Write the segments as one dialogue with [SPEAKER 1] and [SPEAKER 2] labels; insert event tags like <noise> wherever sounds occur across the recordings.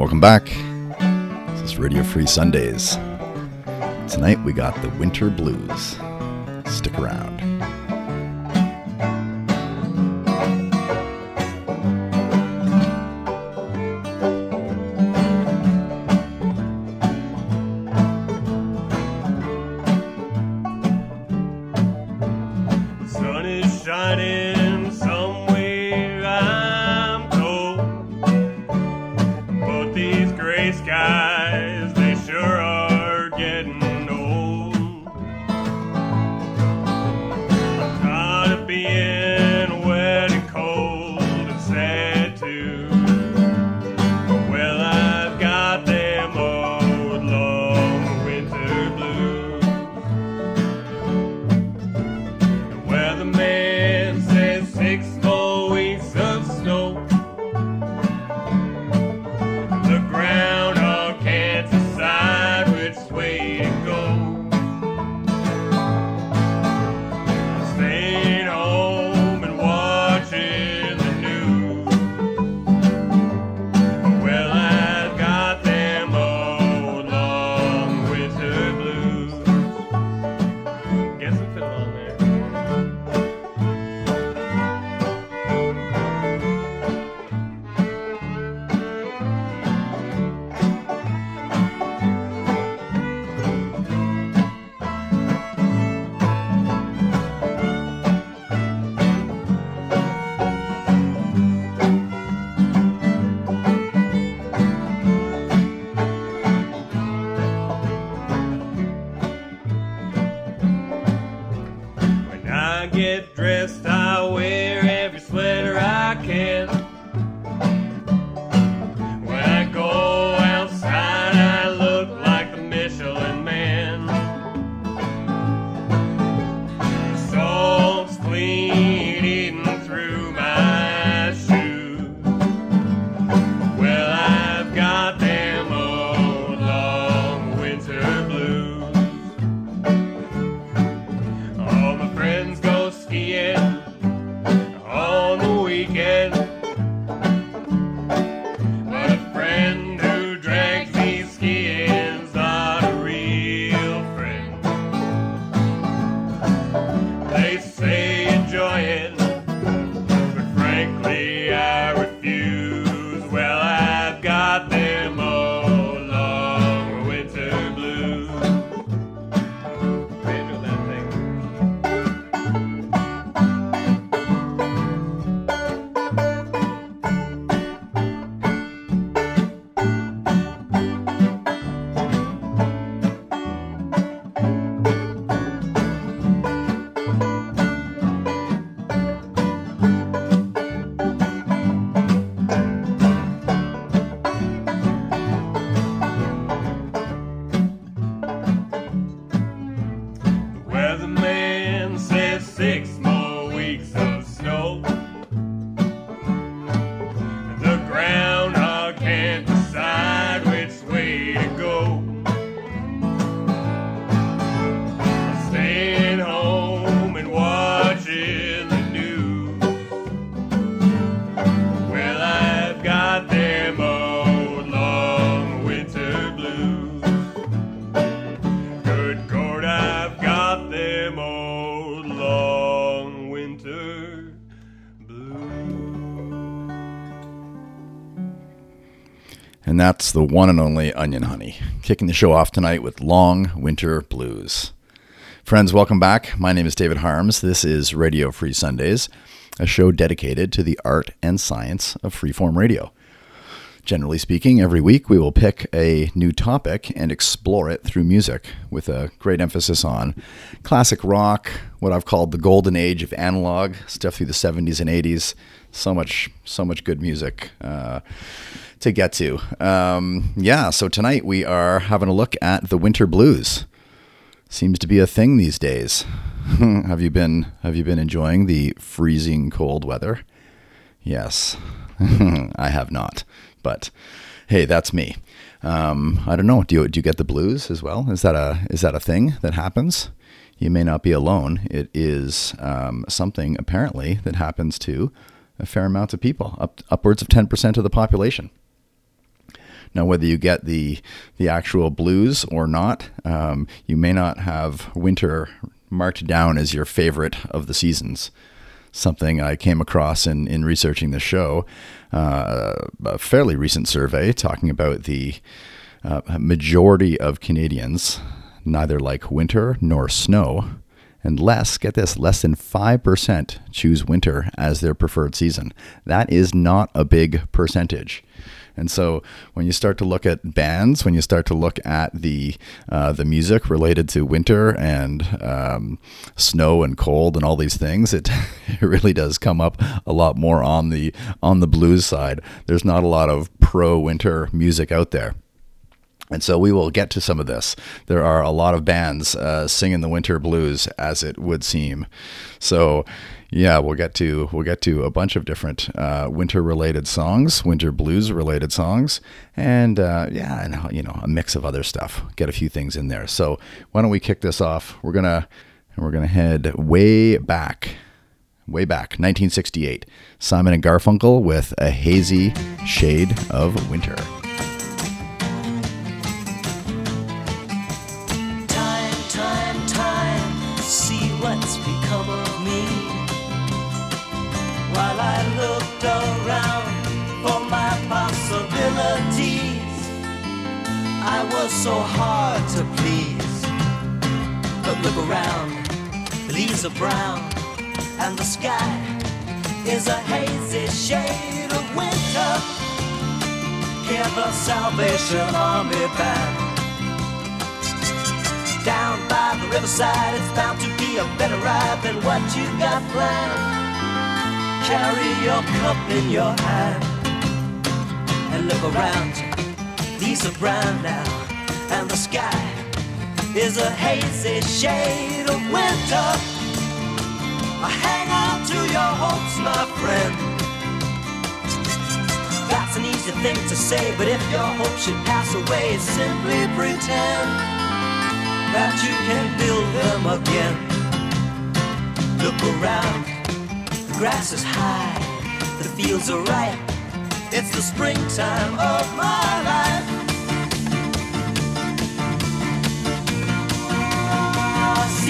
[SPEAKER 1] welcome back. This is Radio Free Sundays. Tonight we got the Winter Blues. Stick around. That's the one and only Onion Honey, kicking the show off tonight with Long Winter Blues. Friends, welcome back. My name is David Harms. This is Radio Free Sundays, a show dedicated to the art and science of freeform radio. Generally speaking, every week we will pick a new topic and explore it through music with a great emphasis on classic rock, what I've called the golden age of analog, stuff through the 70s and 80s. So much, so much good music uh, to get to. Um, yeah, so tonight we are having a look at the winter blues. Seems to be a thing these days. <laughs> have you been have you been enjoying the freezing cold weather? Yes, <laughs> I have not. But hey, that's me. Um, I don't know. Do you do you get the blues as well? Is that a is that a thing that happens? You may not be alone. It is um, something apparently that happens to a fair amount of people, up, upwards of ten percent of the population.
[SPEAKER 2] Now, whether you get the the actual blues or not, um, you may not have winter marked down as your favorite of the seasons. Something I came across in, in researching the show, uh, a fairly recent survey talking about the uh, majority of Canadians neither like winter nor snow, and less, get this, less than 5% choose winter as their preferred season. That is not a big percentage. And so when you start to look at bands, when you start to look at the uh, the music related to winter and um, snow and cold and all these things, it, <laughs> it really does come up a lot more on the on the blues side. There's not a lot of pro winter music out there. And so we will get to some of this. There are a lot of bands uh, singing the winter blues, as it would seem. So, yeah, we'll get to we'll get to a bunch of different uh, winter related songs, winter blues related songs, and uh, yeah, and you know a mix of other stuff. Get a few things in there. So why don't we kick this off? We're gonna we're gonna head way back, way back, 1968. Simon and Garfunkel with a hazy shade of winter.
[SPEAKER 3] Was so hard to please. But look around, the leaves are brown, and the sky is a hazy shade of winter. Hear the Salvation Army band. Down by the riverside, it's bound to be a better ride than what you got planned. Carry your cup in your hand and look around. These are brown now, and the sky is a hazy shade of winter. Hang on to your hopes, my friend. That's an easy thing to say, but if your hope should pass away, simply pretend that you can build them again. Look around, the grass is high, the fields are ripe. It's the springtime of my life.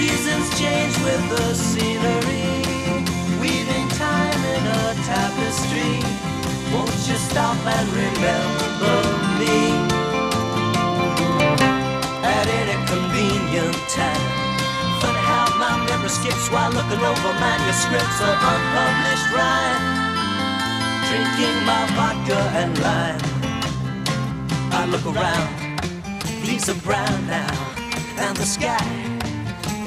[SPEAKER 3] Seasons change with the scenery, weaving time in a tapestry. Won't you stop and remember me? at any convenient time. Funny how my memory skips while looking over manuscripts of unpublished rhyme. Drinking my vodka and lime. I look around, leaves are brown now, and the sky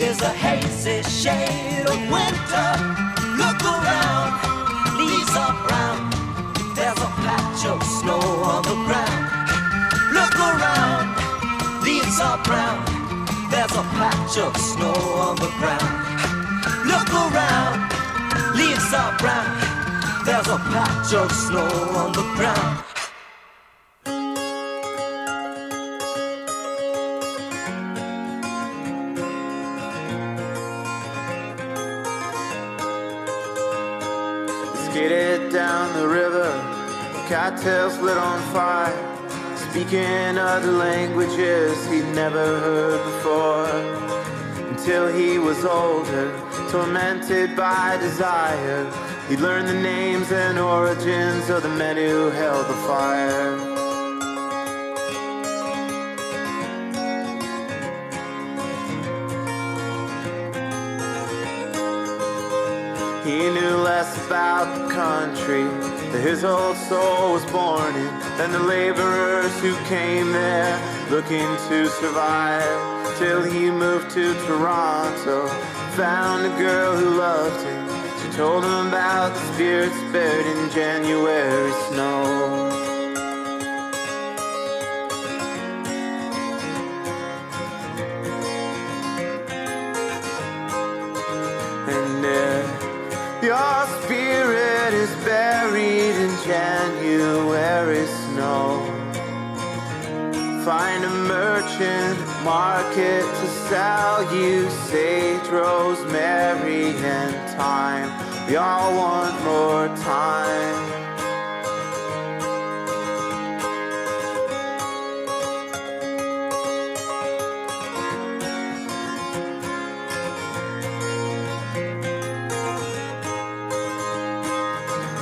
[SPEAKER 3] is a hazy shade of winter. Look around, leaves are brown. There's a patch of snow on the ground. Look around leaves are brown. There's a patch of snow on the ground. Look around, leaves are brown. There's a patch of snow on the ground.
[SPEAKER 4] Cattails lit on fire. Speaking other languages he'd never heard before. Until he was older, tormented by desire, he'd learn the names and origins of the men who held the fire. He knew less about the country his old soul was born in than the laborers who came there looking to survive. Till he moved to Toronto, found a girl who loved him. She told him about the spirits buried in January snow. Find a merchant market to sell you sage, rosemary, and thyme. We all want more time.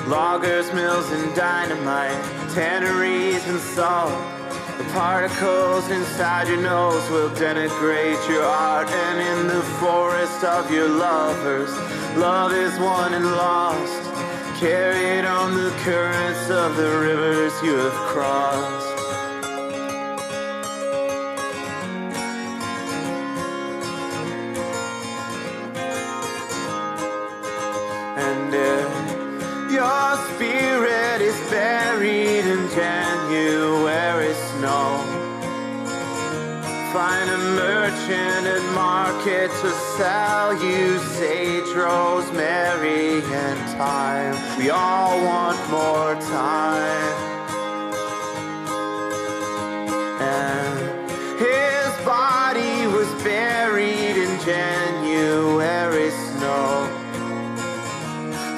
[SPEAKER 4] Loggers, mills, and dynamite, tanneries and salt. The particles inside your nose will denigrate your art, and in the forest of your lovers, love is won and lost. Carried on the currents of the rivers you have crossed. Find a merchant at market to sell you sage, rosemary, and thyme. We all want more time. And his body was buried in January snow.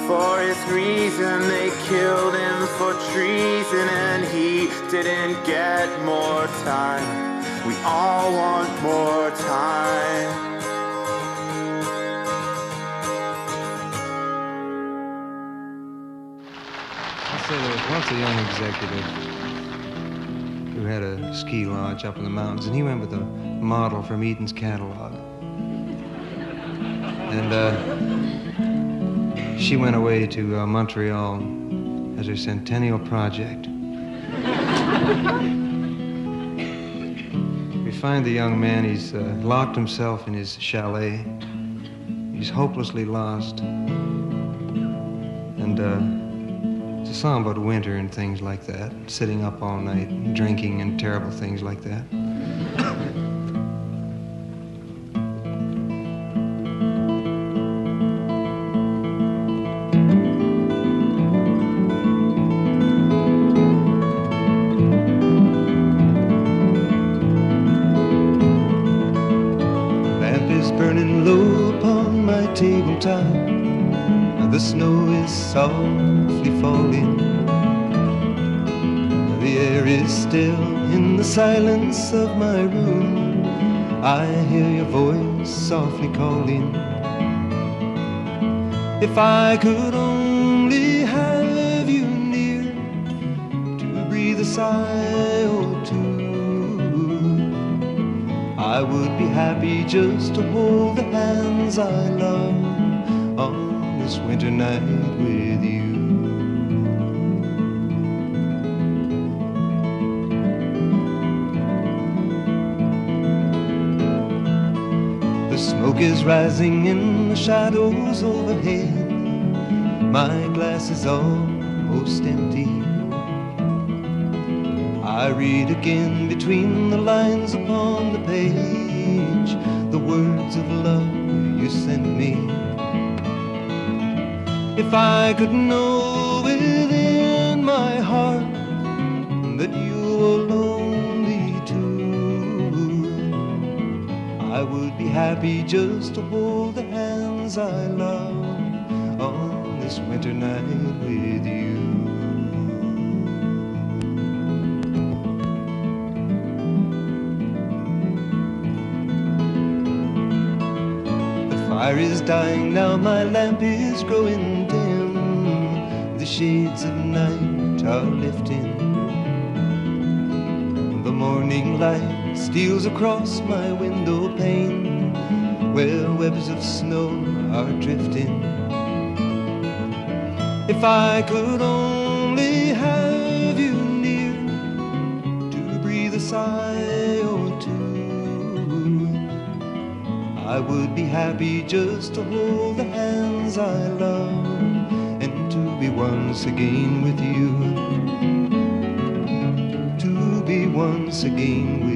[SPEAKER 4] For his reason, they killed him for treason, and he didn't get more time. We all want more time.
[SPEAKER 5] Say there was once a young executive who had a ski lodge up in the mountains, and he went with a model from Eaton's catalog. And uh, she went away to uh, Montreal as her centennial project. Find the young man, he's uh, locked himself in his chalet. He's hopelessly lost. And uh, it's a song about winter and things like that, sitting up all night, drinking and terrible things like that. Silence of my room. I hear your voice softly calling. If I could only have you near to breathe a sigh or two. I would be happy just to hold the hands I love on this winter night smoke is rising in the shadows overhead. My glass is almost empty. I read again between the lines upon the page the words of love you sent me. If I could know within happy just to hold the hands I love on this winter night with you. The fire is dying now, my lamp is growing dim. The shades of night are lifting. The morning light steals across my window pane where webs of snow are drifting. If I could only have you near to breathe a sigh or two. I would be happy just to hold the hands I love and to be once again with you. To be once again with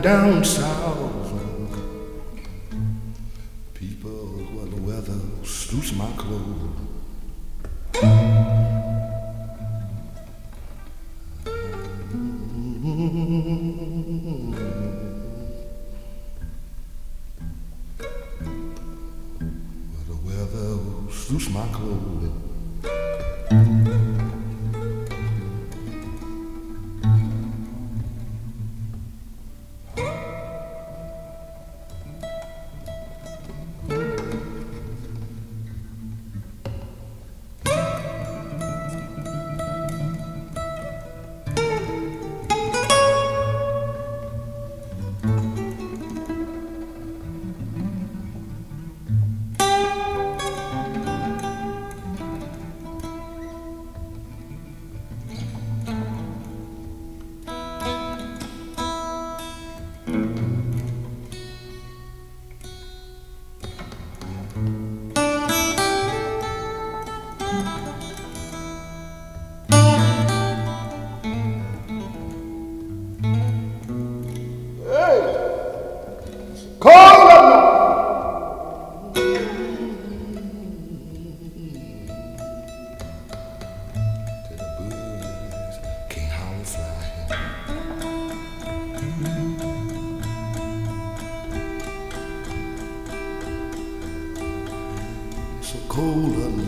[SPEAKER 6] down south.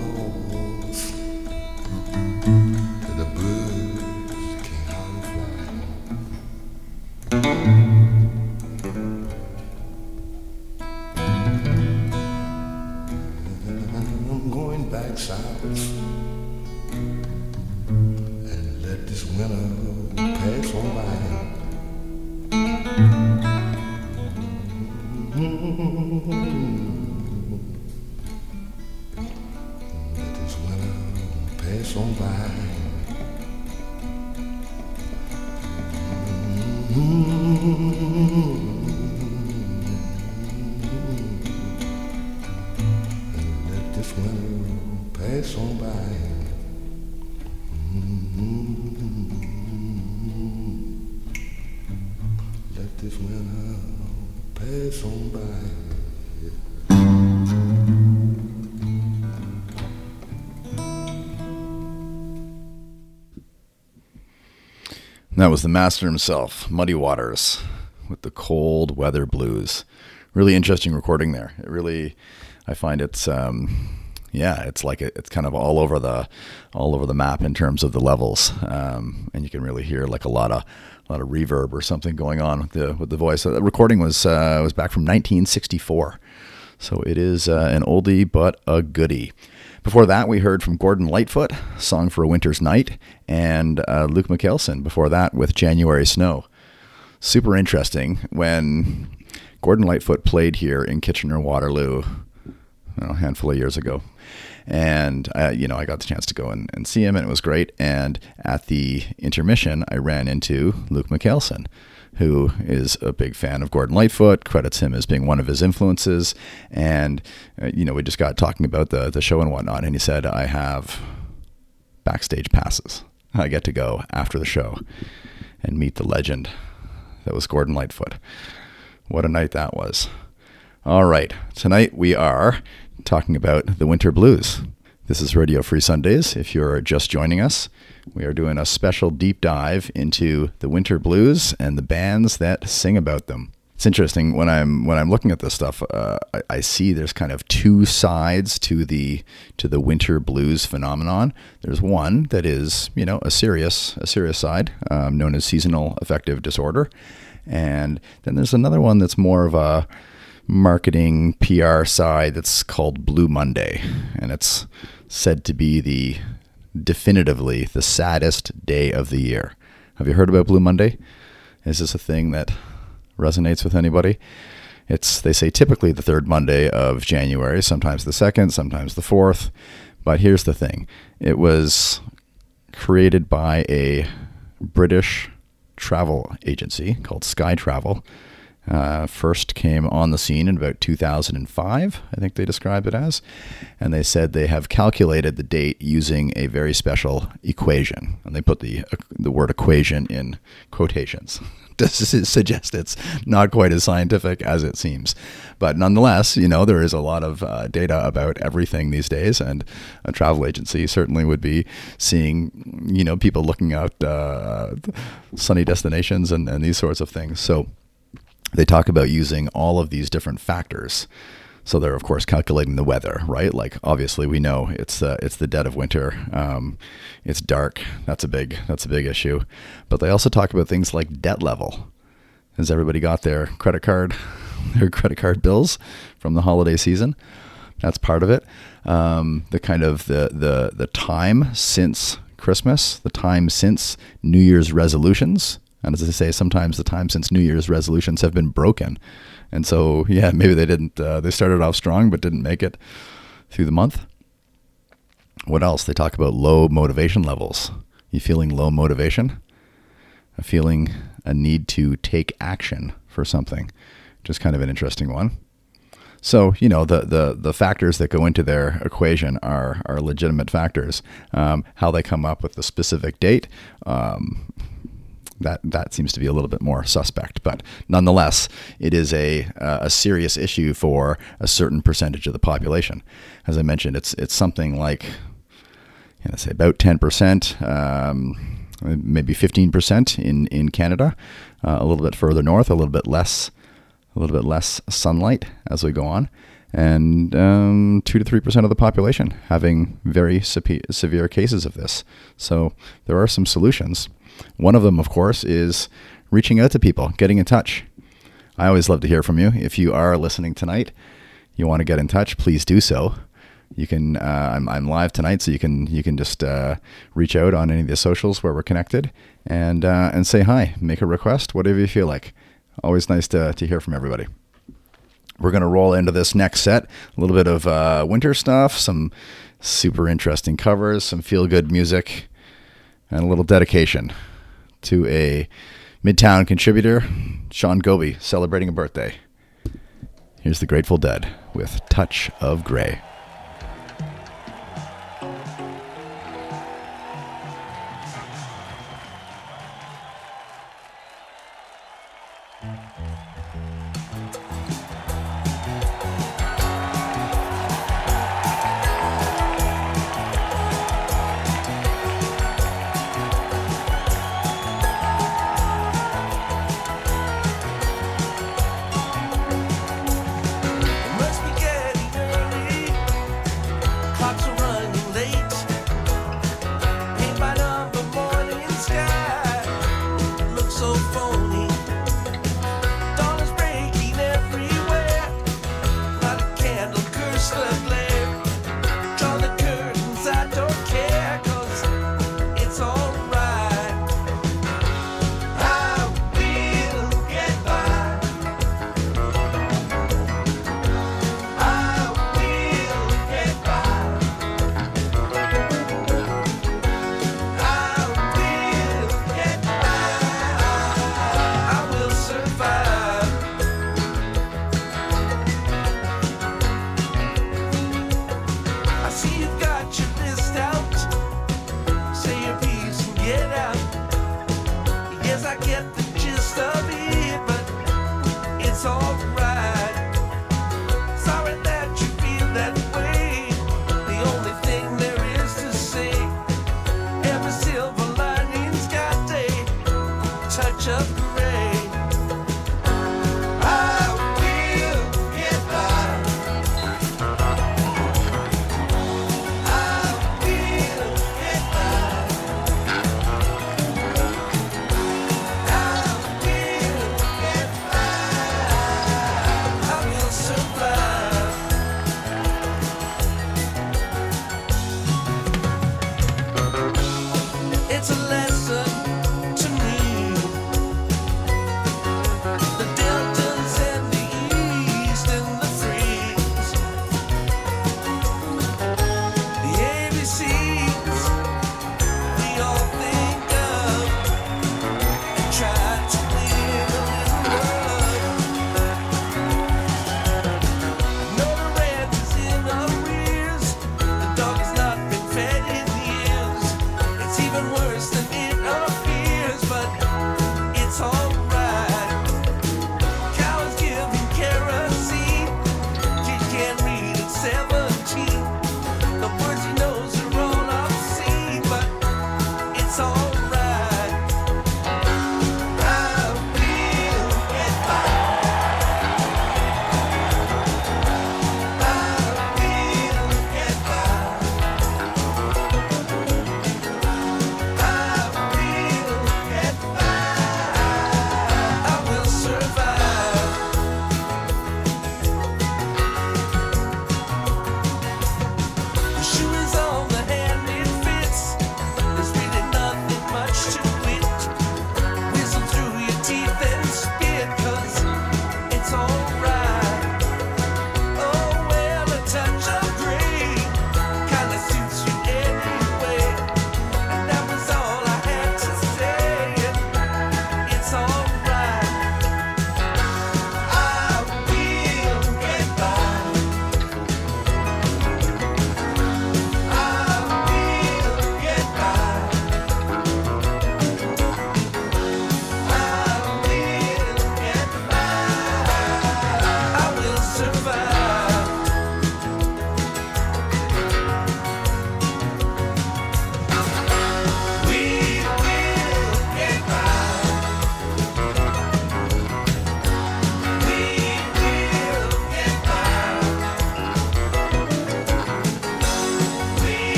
[SPEAKER 6] Cold
[SPEAKER 2] was the master himself, Muddy Waters, with the cold weather blues. Really interesting recording there. It really, I find it's, um, yeah, it's like it, it's kind of all over the, all over the map in terms of the levels, um, and you can really hear like a lot of, a lot of reverb or something going on with the with the voice. So the recording was uh, was back from 1964, so it is uh, an oldie but a goodie. Before that, we heard from Gordon Lightfoot, "Song for a Winter's Night," and uh, Luke McKelson. Before that, with "January Snow." Super interesting when Gordon Lightfoot played here in Kitchener Waterloo a handful of years ago. And, uh, you know, I got the chance to go and, and see him, and it was great. And at the intermission, I ran into Luke McKelson, who is a big fan of Gordon Lightfoot, credits him as being one of his influences. And, uh, you know, we just got talking about the, the show and whatnot. And he said, I have backstage passes. I get to go after the show and meet the legend that was Gordon Lightfoot. What a night that was. All right, tonight we are talking about the winter blues. This is Radio Free Sundays. If you're just joining us, we are doing a special deep dive into the winter blues and the bands that sing about them. It's interesting when I'm when I'm looking at this stuff. Uh, I, I see there's kind of two sides to the to the winter blues phenomenon. There's one that is you know a serious a serious side um, known as seasonal affective disorder, and then there's another one that's more of a marketing PR side that's called Blue Monday, and it's said to be the definitively the saddest day of the year. Have you heard about Blue Monday? Is this a thing that resonates with anybody? It's they say typically the third Monday of January, sometimes the second, sometimes the fourth. But here's the thing: it was created by a British travel agency called Sky Travel. Uh, first came on the scene in about 2005, I think they described it as. And they said they have calculated the date using a very special equation. And they put the, uh, the word equation in quotations <laughs> to <laughs> suggest it's not quite as scientific as it seems. But nonetheless, you know, there is a lot of uh, data about everything these days. And a travel agency certainly would be seeing, you know, people looking out uh, sunny destinations and, and these sorts of things. So, they talk about using all of these different factors. So they're of course calculating the weather, right? Like obviously we know it's uh, it's the dead of winter, um, it's dark. That's a big that's a big issue. But they also talk about things like debt level. Has everybody got their credit card, <laughs> their credit card bills from the holiday season? That's part of it. Um, the kind of the the the time since Christmas, the time since New Year's resolutions. And as I say, sometimes the time since New Year's resolutions have been broken. And so, yeah, <laughs> maybe they didn't, uh, they started off strong but didn't make it through the month. What else? They talk about low motivation levels. You feeling low motivation? A feeling a need to take action for something, is kind of an interesting one. So you know the, the the factors that go into their equation are are legitimate factors. Um, how they come up with the specific date, um, that that seems to be a little bit more suspect. But nonetheless, it is a uh, a serious issue for a certain percentage of the population. As I mentioned, it's it's something like you know, say about ten percent. Um, maybe 15% in, in Canada, uh, a little bit further north, a little bit less, a little bit less sunlight as we go on, and um, two to three percent of the population having very sepe- severe cases of this. So there are some solutions. One of them, of course, is reaching out to people, getting in touch. I always love to hear from you. If you are listening tonight, you want to get in touch, please do so. You can. Uh, I'm, I'm live tonight, so you can you can just uh, reach out on any of the socials where we're connected and uh, and say hi, make a request, whatever you feel like. Always nice to to hear from everybody. We're gonna roll into this next set. A little bit of uh, winter stuff, some super interesting covers, some feel good music, and a little dedication to a Midtown contributor, Sean Goby, celebrating a birthday. Here's the Grateful Dead with Touch of Grey.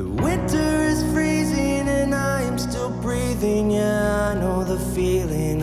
[SPEAKER 3] The
[SPEAKER 7] winter is freezing and I am still breathing. Yeah, I know the feeling.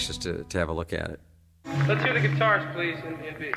[SPEAKER 8] Anxious to, to have a look at it.
[SPEAKER 9] Let's hear the guitars, please, in, in B.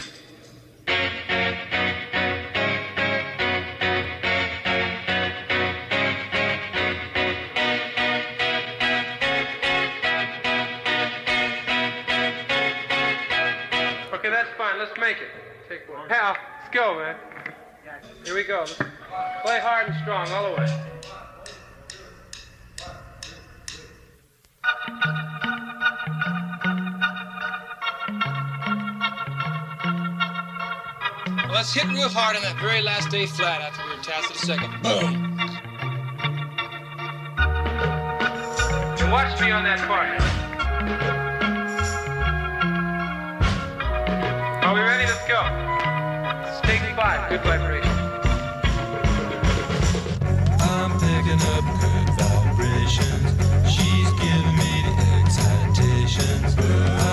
[SPEAKER 9] Good vibration.
[SPEAKER 10] I'm picking up good vibrations. She's giving me the excitations.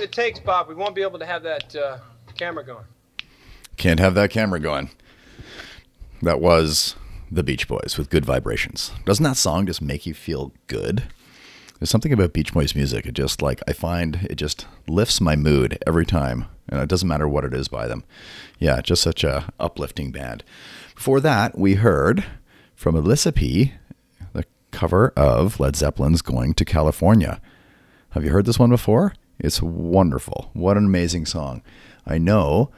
[SPEAKER 9] We're the takes, Bob, we won't be able to have that uh, camera going.
[SPEAKER 2] Can't have that camera going. That was the Beach Boys with Good Vibrations. Doesn't that song just make you feel good? There's something about Beach Boys music. It just like I find it just lifts my mood every time, and it doesn't matter what it is by them. Yeah, just such a uplifting band. Before that, we heard from Elisapie. the cover of Led Zeppelin's "Going to California." Have you heard this one before? It's wonderful. What an amazing song. I know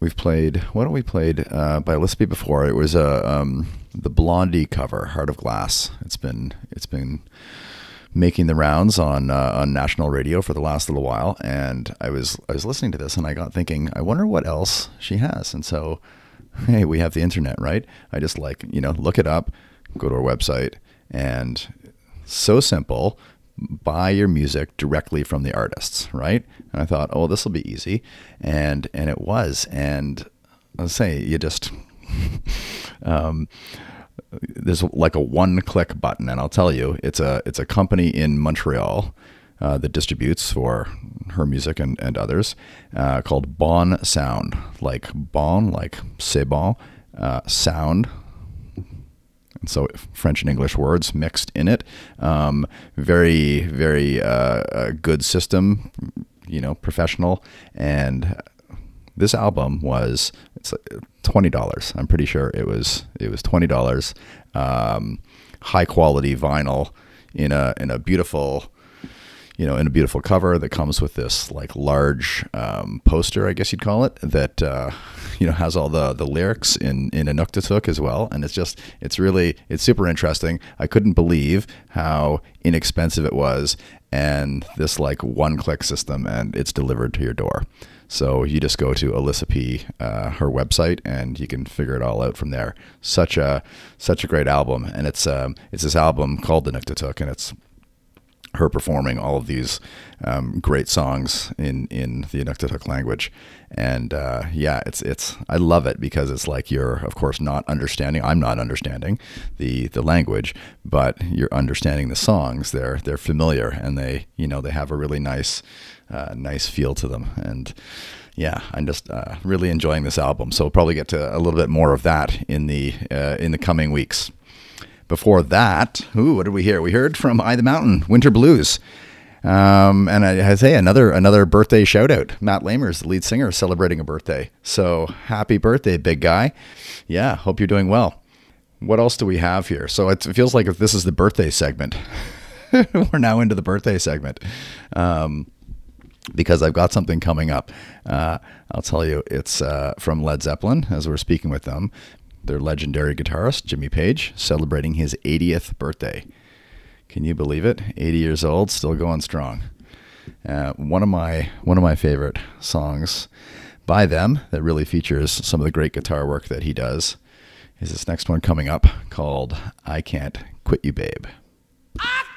[SPEAKER 2] we've played, what have we played uh, by P before? It was uh, um, the Blondie cover, Heart of Glass. It's been, it's been making the rounds on uh, on national radio for the last little while, and I was I was listening to this, and I got thinking, I wonder what else she has, and so. Hey, we have the internet, right? I just like, you know, look it up, go to our website, and so simple buy your music directly from the artists right? And i thought oh this will be easy. And and it was. And i'll say you just <laughs> um, there's like a one click button and i'll tell you it's a it's a company in montreal uh, that distributes for her music and, and others uh, called Bonsound. Like bon like c'est bon uh, sound so French and English words mixed in it. Um, very, very uh, good system, you know, professional. And this album was it's twenty dollars. I'm pretty sure it was it was twenty dollars. Um, high quality vinyl in a in a beautiful you know, in a beautiful cover that comes with this like large um, poster, I guess you'd call it, that uh, you know has all the the lyrics in in Inuktitut as well, and it's just it's really it's super interesting. I couldn't believe how inexpensive it was, and this like one click system, and it's delivered to your door. So you just go to Elisapie, uh, her website, and you can figure it all out from there. Such a such a great album, and it's um, it's this album called The Inuktitut, and it's her performing all of these um, great songs in in the Inuktitut language, and uh, yeah, it's it's I love it because it's like you're of course not understanding. I'm not understanding the the language, but you're understanding the songs. They're they're familiar and they you know they have a really nice uh, nice feel to them and. Yeah, I'm just uh, really enjoying this album. So we'll probably get to a little bit more of that in the uh, in the coming weeks. Before that, ooh, what did we hear? We heard from I the Mountain, Winter Blues. Um, and I, I say another another birthday shout out. Matt Lamers, the lead singer, celebrating a birthday. So happy birthday, big guy. Yeah, hope you're doing well. What else do we have here? So it feels like if this is the birthday segment. <laughs> We're now into the birthday segment. Um, because I've got something coming up. Uh, I'll tell you, it's uh, from Led Zeppelin, as we're speaking with them their legendary guitarist, Jimmy Page, celebrating his 80th birthday. Can you believe it? 80 years old, still going strong. Uh, one of my one of my favorite songs by them that really features some of the great guitar work that he does is this next one coming up called "I Can't Quit You, Babe."
[SPEAKER 11] Woman,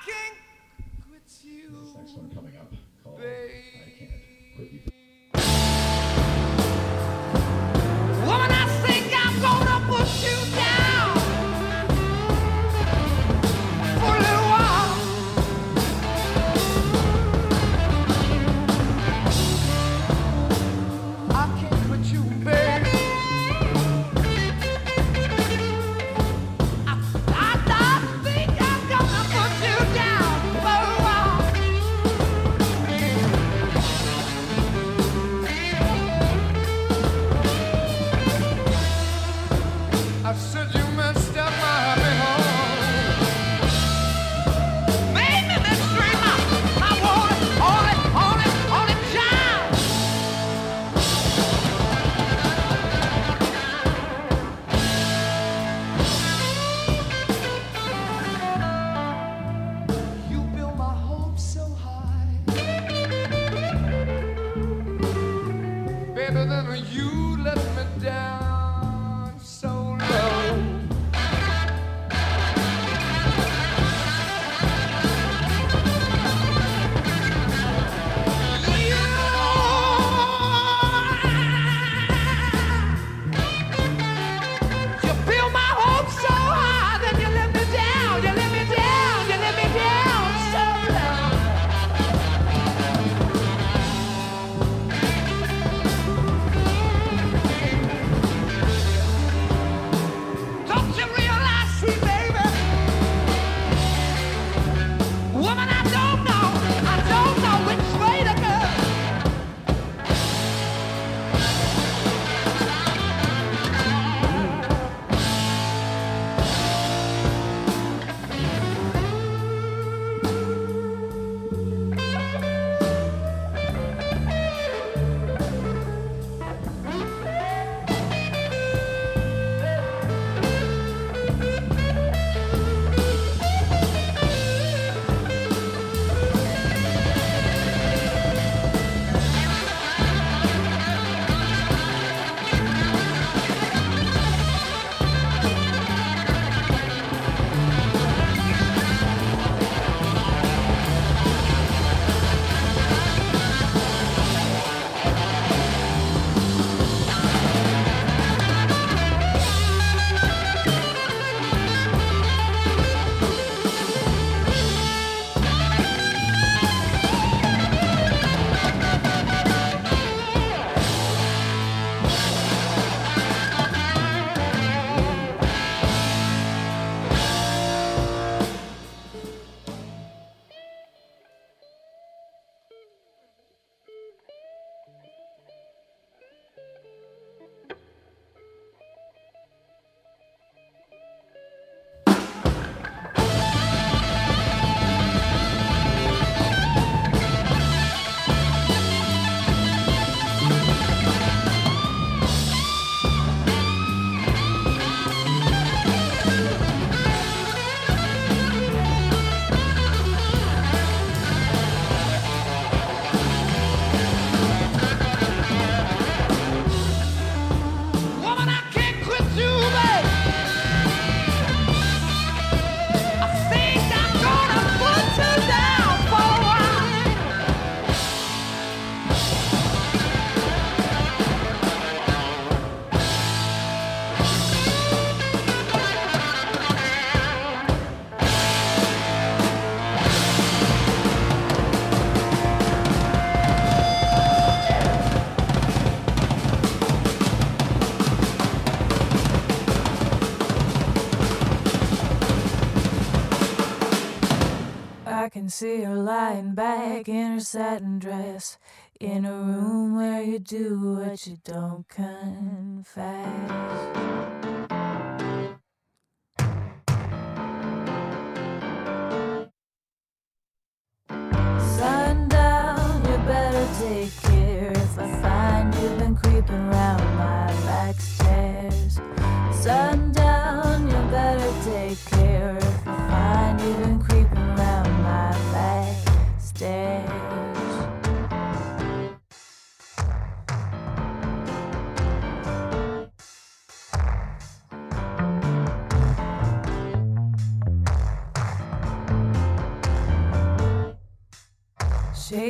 [SPEAKER 12] lying back in her satin dress in a room where you do what you don't confess.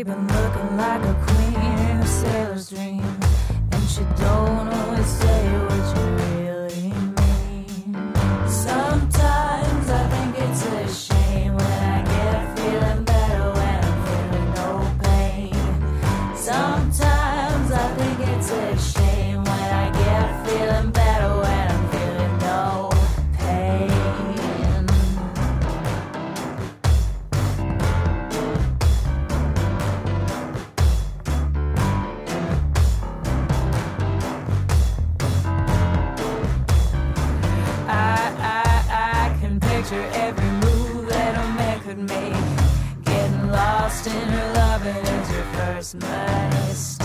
[SPEAKER 12] been looking like a queen in a sailor's dream, and she don't always say what you mean. My.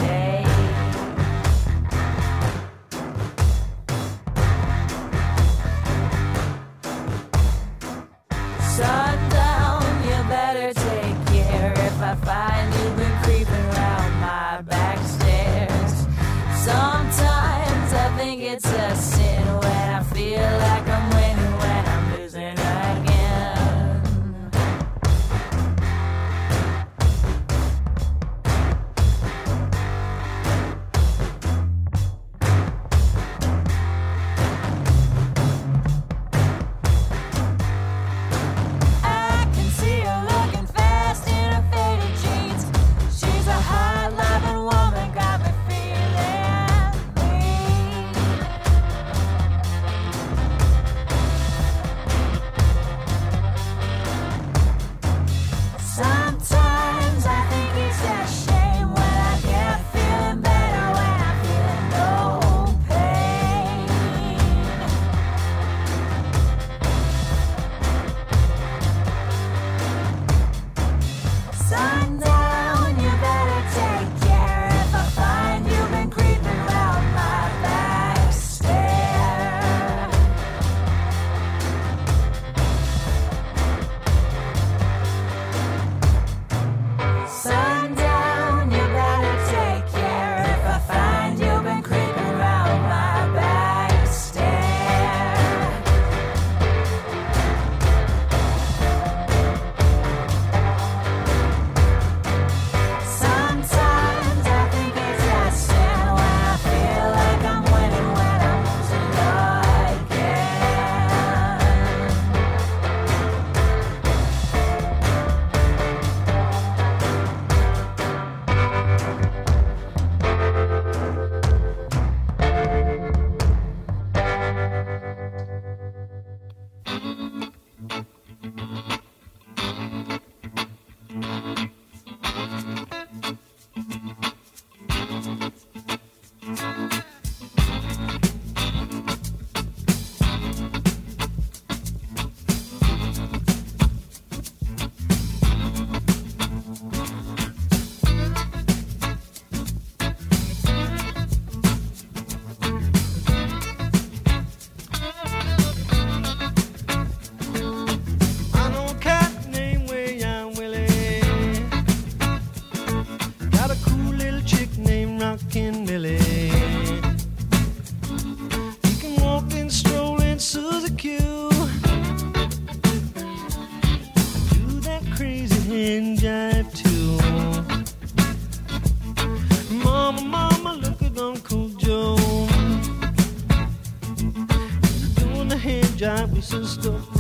[SPEAKER 5] and
[SPEAKER 2] stuff.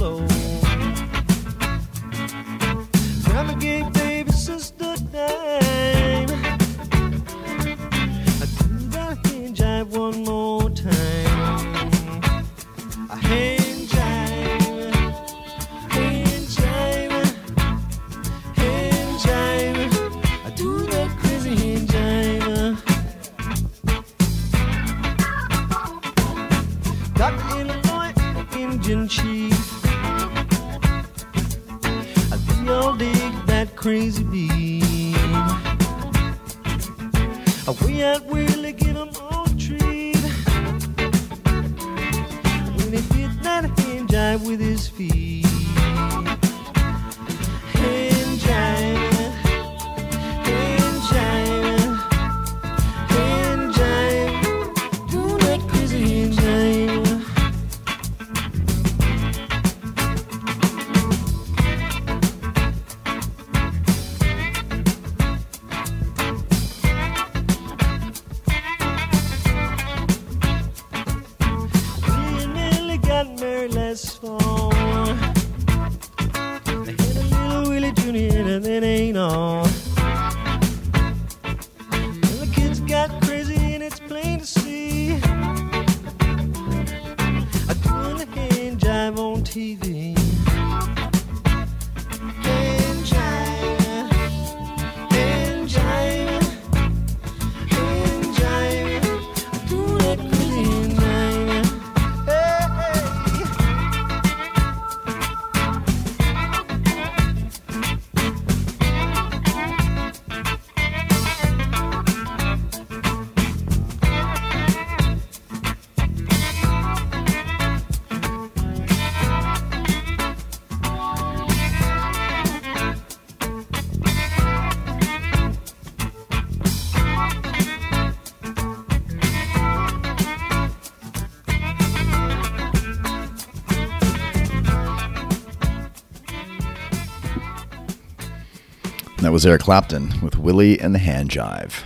[SPEAKER 2] Was Eric Clapton with Willie and the Hand Jive.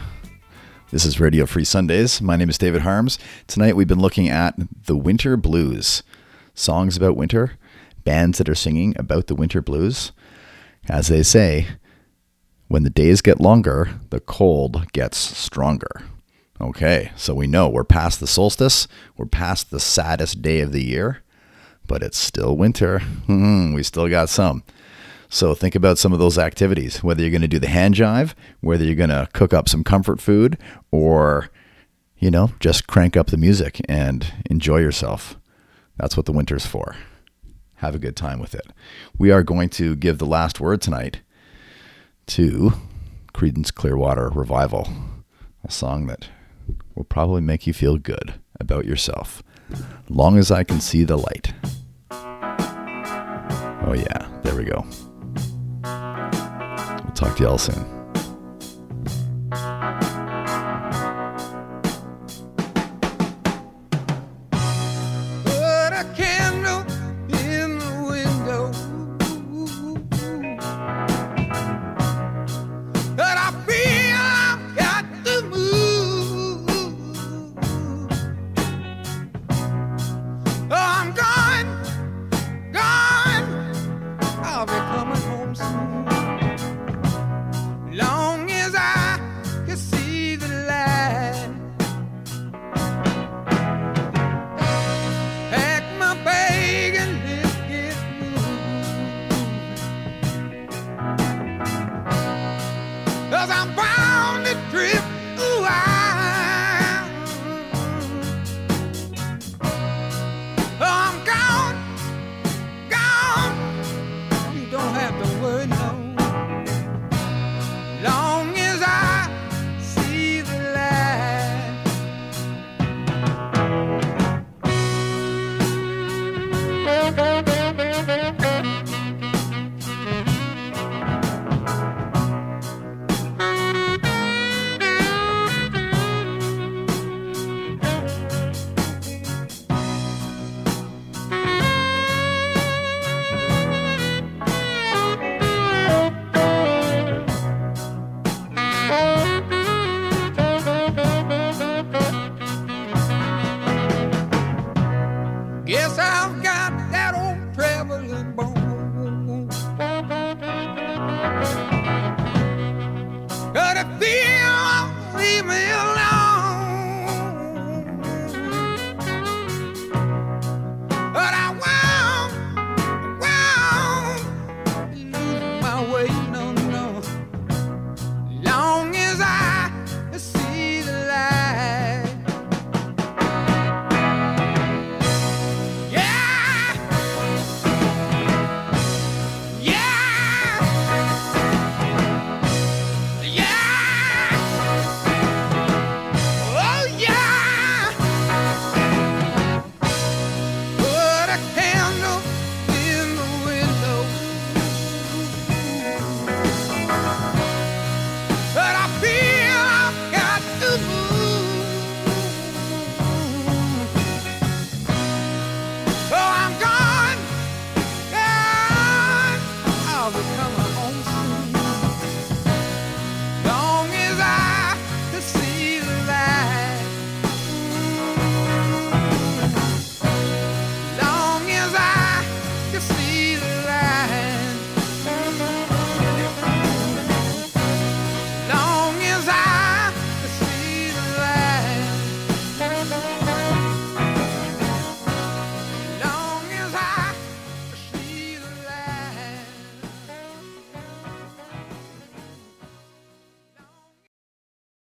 [SPEAKER 2] This is Radio Free Sundays. My name is David Harms. Tonight we've been looking at the winter blues. Songs about winter, bands that are singing about the winter blues. As they say, when the days get longer, the cold gets stronger. Okay, so we know we're past the solstice, we're past the saddest day of the year, but it's still winter. <laughs> We still got some. So think about some of those activities, whether you're going to do the hand jive, whether you're going to cook up some comfort food, or, you know, just crank up the music and enjoy yourself. That's what the winter's for. Have a good time with it. We are going to give the last word tonight to Creedence Clearwater Revival, a song that will probably make you feel good about yourself. Long as I can see the light. Oh, yeah, there we go. Talk to y'all soon.